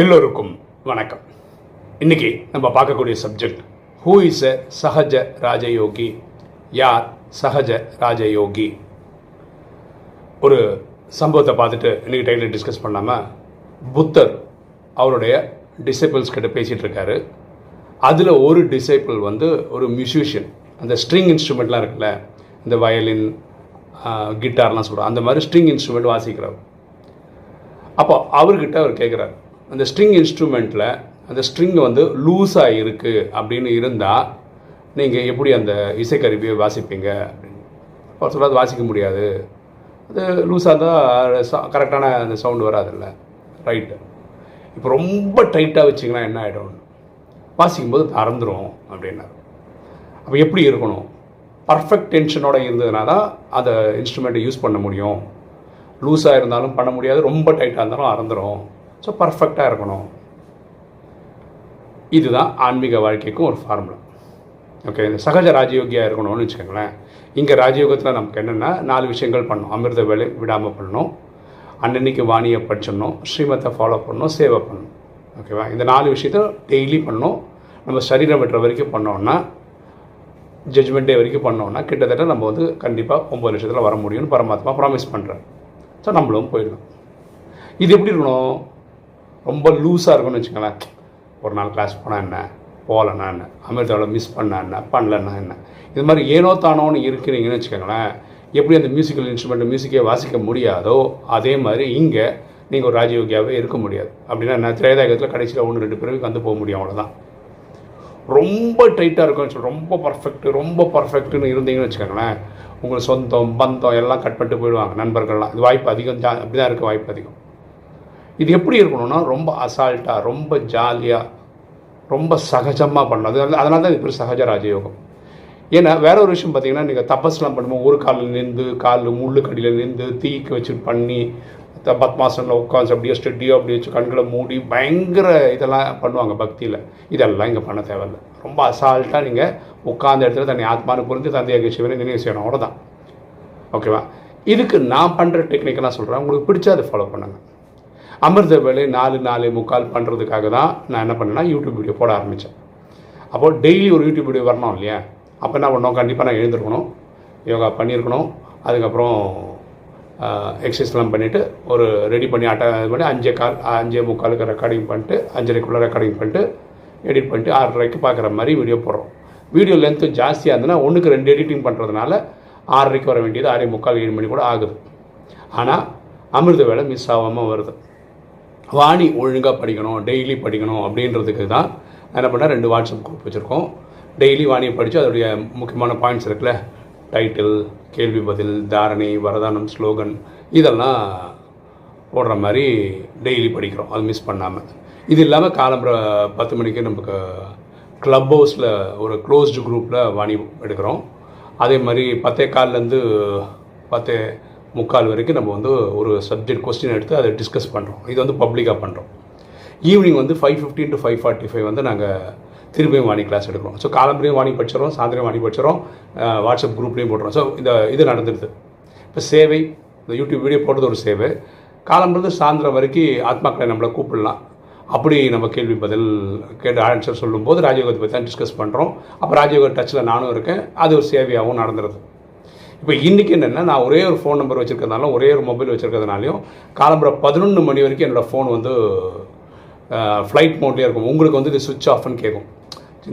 எல்லோருக்கும் வணக்கம். இன்னைக்கு நம்ம பார்க்கக்கூடிய சப்ஜெக்ட் ஹூ இஸ் எ சகஜ ராஜயோகி? யார் சஹஜ ராஜயோகி? ஒரு சம்பவத்தை பார்த்துட்டு இன்னைக்கு டைட்டில் டிஸ்கஸ் பண்ணாமல் புத்தர் அவருடைய டிசைபிள்ஸ் கிட்ட பேசிகிட்டு இருக்காரு. அதில் ஒரு டிசைபிள் வந்து ஒரு மியூசிஷியன் அந்த ஸ்ட்ரிங் இன்ஸ்ட்ருமெண்ட்லாம் இருக்குல்ல இந்த வயலின் கிட்டார்லாம் சொல்கிறோம் அந்த மாதிரி ஸ்ட்ரிங் இன்ஸ்ட்ருமெண்ட் வாசிக்கிறவர். அப்போ அவர்கிட்ட அவர் கேட்குறாரு அந்த ஸ்ட்ரிங் இன்ஸ்ட்ருமெண்ட்டில் அந்த ஸ்ட்ரிங் வந்து லூஸாக இருக்குது அப்படின்னு இருந்தால் நீங்கள் எப்படி அந்த இசைக்கருவியை வாசிப்பீங்க? அப்படின்னு அவர் சொல்லாது வாசிக்க முடியாது. அது லூஸாக இருந்தால் கரெக்டான அந்த சவுண்டு வராதுல்ல. ரைட்டு இப்போ ரொம்ப டைட்டாக வச்சிங்கன்னா என்ன ஆகிடும் வாசிக்கும்போது மறந்துடும் அப்படின்னாரு அப்போ எப்படி இருக்கணும்? பர்ஃபெக்ட் டென்ஷனோட இருந்ததுனா தான் அந்த இன்ஸ்ட்ருமெண்ட்டை யூஸ் பண்ண முடியும். லூஸாக இருந்தாலும் பண்ண முடியாது. ரொம்ப டைட்டாக இருந்தாலும் அறந்துடும் ஸோ பர்ஃபெக்டாக இருக்கணும். இதுதான் ஆன்மீக வாழ்க்கைக்கும் ஒரு ஃபார்முலா ஓகே இந்த சகஜ ராஜயோகியாக இருக்கணும்னு வச்சுக்கோங்களேன். இங்கே ராஜயோகத்தில் நமக்கு என்னென்னா நாலு விஷயங்கள் பண்ணணும். அமிர்த வேலை விடாமல் பண்ணணும். அன்னன்னைக்கு வாணியை படிச்சிடணும். ஸ்ரீமத்தை ஃபாலோ பண்ணணும். சேவை பண்ணணும். ஓகேவா இந்த நாலு விஷயத்த டெய்லி பண்ணணும். நம்ம சரீரம் வெட்டுற வரைக்கும் பண்ணோம்னா ஜட்ஜ்மெண்ட் டே வரைக்கும் பண்ணோம்னா கிட்டத்தட்ட நம்ம வந்து கண்டிப்பாக ஒம்பது லட்சத்தில் வர முடியும்னு பரமாத்மா ப்ராமிஸ் பண்ணுறேன் ஸோ நம்மளும் போயிடலாம். இது எப்படி இருக்கணும்? ரொம்ப லூஸாக இருக்கும்னு வச்சுக்கோங்களேன். ஒரு நாள் கிளாஸ் போனால் என்ன? போகலன்னா என்ன? அமிர்தாவில் மிஸ் பண்ண என்ன? பண்ணலன்னா என்ன? இது மாதிரி ஏனோ தானோன்னு இருக்கிறீங்கன்னு வச்சுக்கோங்களேன். எப்படி அந்த மியூசிக்கல் இன்ஸ்ட்ருமெண்ட் மியூசிக்கே வாசிக்க முடியாதோ அதே மாதிரி இங்கே நீங்கள் ஒரு ராஜயோகியாகவே இருக்க முடியாது. அப்படின்னா நான் திரேதாயகத்தில் கடைசியில் ஒன்று ரெண்டு பேருக்கு வந்து போக முடியும் அவ்வளோதான் ரொம்ப டைட்டாக இருக்கும்னு சொல்லி ரொம்ப பர்ஃபெக்ட் ரொம்ப பர்ஃபெக்ட்னு இருந்தீங்கன்னு வச்சுக்கோங்களேன். உங்களுக்கு சொந்தம் பந்தம் எல்லாம் கட் பண்ணிட்டு போயிடுவாங்க நண்பர்கள்லாம். இது வாய்ப்பு அதிகம் ஜா அப்படி தான் இருக்க வாய்ப்பு அதிகம். இது எப்படி இருக்கணும்னா ரொம்ப அசால்ட்டாக ரொம்ப ஜாலியாக ரொம்ப சகஜமாக பண்ணணும் அது அதனால தான் இது பேர் சகஜ ராஜயோகம். ஏன்னா வேற ஒரு விஷயம் பார்த்தீங்கன்னா நீங்கள் தபஸ்லாம் பண்ணும்போது ஒரு காலில் நின்று காலில் முள்ளுக்கடியில் நின்று தீக்கு வச்சு பண்ணி த- பத்மாசனில் உட்காந்து அப்படியே ஸ்டெடியோ அப்படி வச்சு கண்களை மூடி பயங்கர இதெல்லாம் பண்ணுவாங்க பக்தியில். இதெல்லாம் இங்கே பண்ண தேவையில்லை. ரொம்ப அசால்ட்டாக நீங்கள் உட்காந்த இடத்துல தன்னை ஆத்மானு புரிஞ்சு தந்தையாக சிவனை நினைவு செய்யணும். அவ்வளோதான் ஓகேவா? இதுக்கு நான் பண்ணுற டெக்னிக்கெல்லாம் சொல்கிறேன் உங்களுக்கு பிடிச்சா அதை ஃபாலோ பண்ணுங்க. அமிர்த வேலை நாலு நாலு முக்கால் பண்ணுறதுக்காக தான் நான் என்ன பண்ணேன்னா யூடியூப் வீடியோ போட ஆரம்பித்தேன் அப்போது டெய்லி ஒரு யூடியூப் வீடியோ வரணும் இல்லையா? அப்போ என்ன பண்ணோம்? கண்டிப்பாக நான் எழுந்திருக்கணும். யோகா பண்ணியிருக்கணும். அதுக்கப்புறம் எக்ஸசைஸ்லாம் பண்ணிவிட்டு ஒரு ரெடி பண்ணி அட்டை இது பண்ணி அஞ்சே கால் அஞ்சே முக்காலுக்கு ரெக்கார்டிங் பண்ணிட்டு அஞ்சரைக்குள்ளே ரெக்கார்டிங் பண்ணிட்டு எடிட் பண்ணிட்டு ஆறரைக்கு பார்க்குற மாதிரி வீடியோ போடுறோம். வீடியோ லென்த்து ஜாஸ்தியாக இருந்ததுன்னா ஒன்றுக்கு ரெண்டு எடிட்டிங் பண்ணுறதுனால ஆறரைக்கு வர வேண்டியது ஆறே முக்கால் ஏழு மணி கூட ஆகுது. ஆனால் அமிர்த வேலை மிஸ் ஆகாமல் வருது. வாணி ஒழுங்காக படிக்கணும் டெய்லி படிக்கணும் அப்படின்றதுக்கு தான் நான் என்ன பண்ணேன் ரெண்டு வாட்ஸ்அப் குரூப் வச்சுருக்கோம். டெய்லி வாணியை படித்து அதோடைய முக்கியமான பாயிண்ட்ஸ் இருக்குல்ல டைட்டில் கேள்வி பதில் தாரணை வரதானம் ஸ்லோகன் இதெல்லாம் போடுற மாதிரி டெய்லி படிக்கிறோம். அது மிஸ் பண்ணாமல் இது இல்லாமல் காலம்புற பத்து மணிக்கு நமக்கு க்ளப் ஹவுஸில் ஒரு க்ளோஸ்டு குரூப்பில் வாணி எடுக்கிறோம். அதே மாதிரி பத்தே கால்லேருந்து பத்தே முக்கால் வரைக்கும் நம்ம வந்து ஒரு சப்ஜெக்ட் கொஸ்டின் எடுத்து அதை டிஸ்கஸ் பண்ணுறோம் இது வந்து பப்ளிக்காக பண்ணுறோம் ஈவினிங் வந்து five fifteen to five forty five வந்து நாங்கள் திரும்பியும் வாணி கிளாஸ் எடுக்கிறோம். ஸோ காலம்பரையும் வாணி படிச்சிடறோம் சாயந்தரம் வாணி படிச்சிடறோம் வாட்ஸ்அப் குரூப்லேயும் போடுறோம் ஸோ இந்த இது நடந்துடுது. இப்போ சேவை இந்த யூடியூப் வீடியோ போடுறது ஒரு சேவை. காலம்பருந்து சாயந்தரம் வரைக்கும் ஆத்மாக்களை நம்மளை கூப்பிடலாம். அப்படி நம்ம கேள்வி பதில் கேட்டு ஆன்சர் சொல்லும்போது ராஜயோகத்தை பற்றி தான் டிஸ்கஸ் பண்ணுறோம் அப்போ ராஜயோக டச்சில் நானும் இருக்கேன். அது ஒரு சேவையாகவும் நடந்துருது இப்போ இன்றைக்கி என்னென்னா நான் ஒரே ஒரு ஃபோன் நம்பர் வச்சுருக்கிறதுனாலும் ஒரே ஒரு மொபைல் வச்சுருக்கிறதுனாலையும் காலம்புற பதினொன்று மணி வரைக்கும் என்னோடய ஃபோன் வந்து ஃப்ளைட் மோட்லேயே இருக்கும். உங்களுக்கு வந்து இது சுவிட்ச் ஆஃப்னு கேட்கும்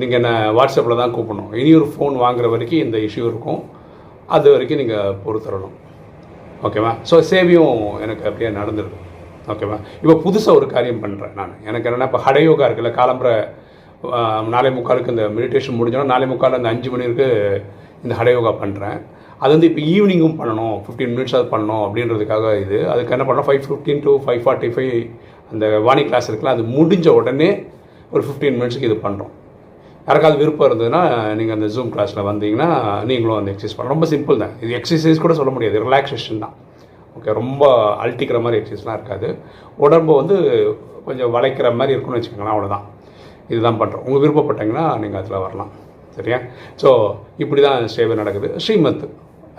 நீங்கள் என்ன வாட்ஸ்அப்பில் தான் கூப்பிடணும். இனி ஒரு ஃபோன் வாங்குற வரைக்கும் இந்த இஷ்யூ இருக்கும். அது வரைக்கும் நீங்கள் பொறுத்தரணும் ஓகேவா ஸோ சேவையும் எனக்கு அப்படியே நடந்துருக்கு ஓகேவா இப்போ புதுசாக ஒரு காரியம் பண்ணுறேன் நான். எனக்கு என்னென்னா இப்போ ஹடயோகா இருக்குல்ல காலம்புற நாளை முக்காலுக்கு இந்த மெடிடேஷன் முடிஞ்சோன்னா நாளை முக்கால் அந்த அஞ்சு மணி இந்த ஹடயோகா பண்ணுறேன் அது வந்து இப்போ ஈவினிங்கும் பண்ணணும் ஃபிஃப்டீன் மினிட்ஸ் அது பண்ணணும் அப்படின்றதுக்காக இது. அதுக்கு என்ன பண்ணோம் five fifteen to five forty five அந்த வாணி கிளாஸ் இருக்குல்ல அது முடிஞ்ச உடனே ஒரு ஃபிஃப்டீன் மினிட்ஸுக்கு இது பண்ணுறோம் யாருக்காவது விருப்பம் இருந்ததுன்னா நீங்கள் அந்த ஜூம் கிளாஸில் வந்தீங்கன்னா நீங்களும் அந்த எக்ஸசைஸ் பண்ணலாம். ரொம்ப சிம்பிள் தான். இது எக்ஸசைஸ் கூட சொல்ல முடியாது. ரிலாக்ஸேஷன் தான். ஓகே ரொம்ப அழட்டிக்கிற மாதிரி எக்ஸசைஸ்லாம் இருக்காது. உடம்பு வந்து கொஞ்சம் வளைக்கிற மாதிரி இருக்கும்னு வச்சுக்கோங்களேன் அவ்வளோதான் இதுதான் பண்ணுறோம் உங்கள் விருப்பப்பட்டீங்கன்னா நீங்கள் அதில் வரலாம். சரியா? ஸோ இப்படி தான் சேவை நடக்குது. ஸ்ரீமத்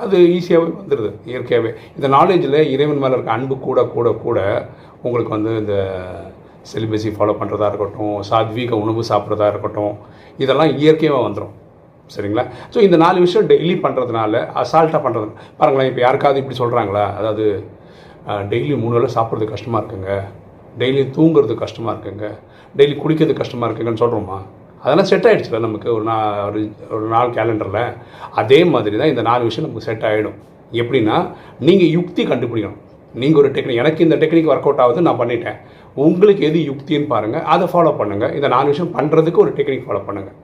அது ஈஸியாகவே வந்துடுது இயற்கையாகவே இந்த நாலேஜில் இறைவன் மேலே இருக்க அன்பு கூட கூட கூட உங்களுக்கு வந்து இந்த செலிபஸி ஃபாலோ பண்ணுறதா இருக்கட்டும் சாத்வீக உணவு சாப்பிட்றதா இருக்கட்டும் இதெல்லாம் இயற்கையாக வந்துடும் சரிங்களா? ஸோ இந்த நாலு விஷயம் டெய்லி பண்ணுறதுனால அசால்ட்டாக பண்ணுறது பாருங்களேன் இப்போ யாருக்காவது இப்படி சொல்கிறாங்களா அதாவது டெய்லி மூணு வேளை சாப்பிட்றது கஷ்டமாக இருக்குங்க. டெய்லி தூங்குறது கஷ்டமாக இருக்குங்க. டெய்லி குடிக்கிறது கஷ்டமாக இருக்குங்கன்னு சொல்கிறோமா அதெல்லாம் செட் ஆகிடுச்சுல நமக்கு. ஒரு நா ஒரு ஒரு நாள் கேலண்டரில் அதே மாதிரி தான் இந்த நாலு விஷயம் நமக்கு செட் ஆகிடும் எப்படின்னா நீங்கள் யுக்தி கண்டுபிடிக்கணும். நீங்கள் ஒரு டெக்னிக் எனக்கு இந்த டெக்னிக் ஒர்க் அவுட் ஆகுது நான் பண்ணிட்டேன். உங்களுக்கு எது யுக்தின்னு பாருங்கள் அதை ஃபாலோ பண்ணுங்கள் இந்த நாலு விஷயம் பண்ணுறதுக்கு ஒரு டெக்னிக் ஃபாலோ பண்ணுங்கள்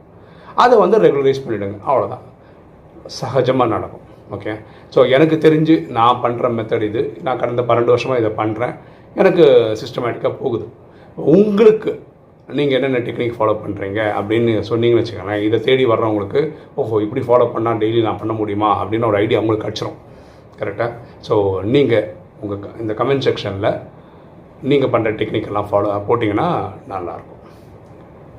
அதை வந்து ரெகுலரைஸ் பண்ணிவிடுங்க அவ்வளோதான் சகஜமாக நடக்கும். ஓகே ஸோ எனக்கு தெரிஞ்சு நான் பண்ணுற மெத்தட் இது நான் கடந்த பன்னெண்டு வருஷமாக இதை பண்ணுறேன் எனக்கு சிஸ்டமேட்டிக்காக போகுது. உங்களுக்கு நீங்கள் என்னென்ன டெக்னிக் ஃபாலோ பண்ணுறீங்க அப்படின்னு சொன்னீங்கன்னு வச்சுக்கோங்களேன் இதை தேடி வர்றவங்களுக்கு ஓஹோ இப்படி ஃபாலோ பண்ணால் டெய்லி நான் பண்ண முடியுமா அப்படின்னு ஒரு ஐடியா உங்களுக்கு கிடச்சிரும். கரெக்டாக ஸோ நீங்கள் உங்கள் இந்த கமெண்ட் செக்ஷனில் நீங்கள் பண்ணுற டெக்னிக்கெல்லாம் ஃபாலோ போட்டிங்கன்னா நல்லாயிருக்கும்.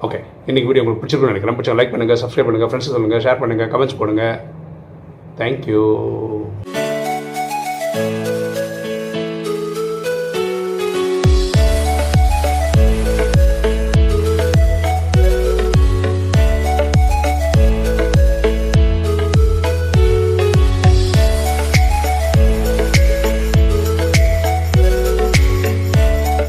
ஓகே இன்றைக்கி வீடியோ உங்களுக்கு பிடிச்சிருக்குன்னு நினைக்கிறேன். பிடிச்சா லைக் பண்ணுங்கள் சப்ஸ்கிரைப் பண்ணுங்கள் ஃப்ரெண்ட்ஸ் சொல்லுங்கள் ஷேர் பண்ணுங்கள் கமெண்ட்ஸ் போடுங்க. தேங்க்யூ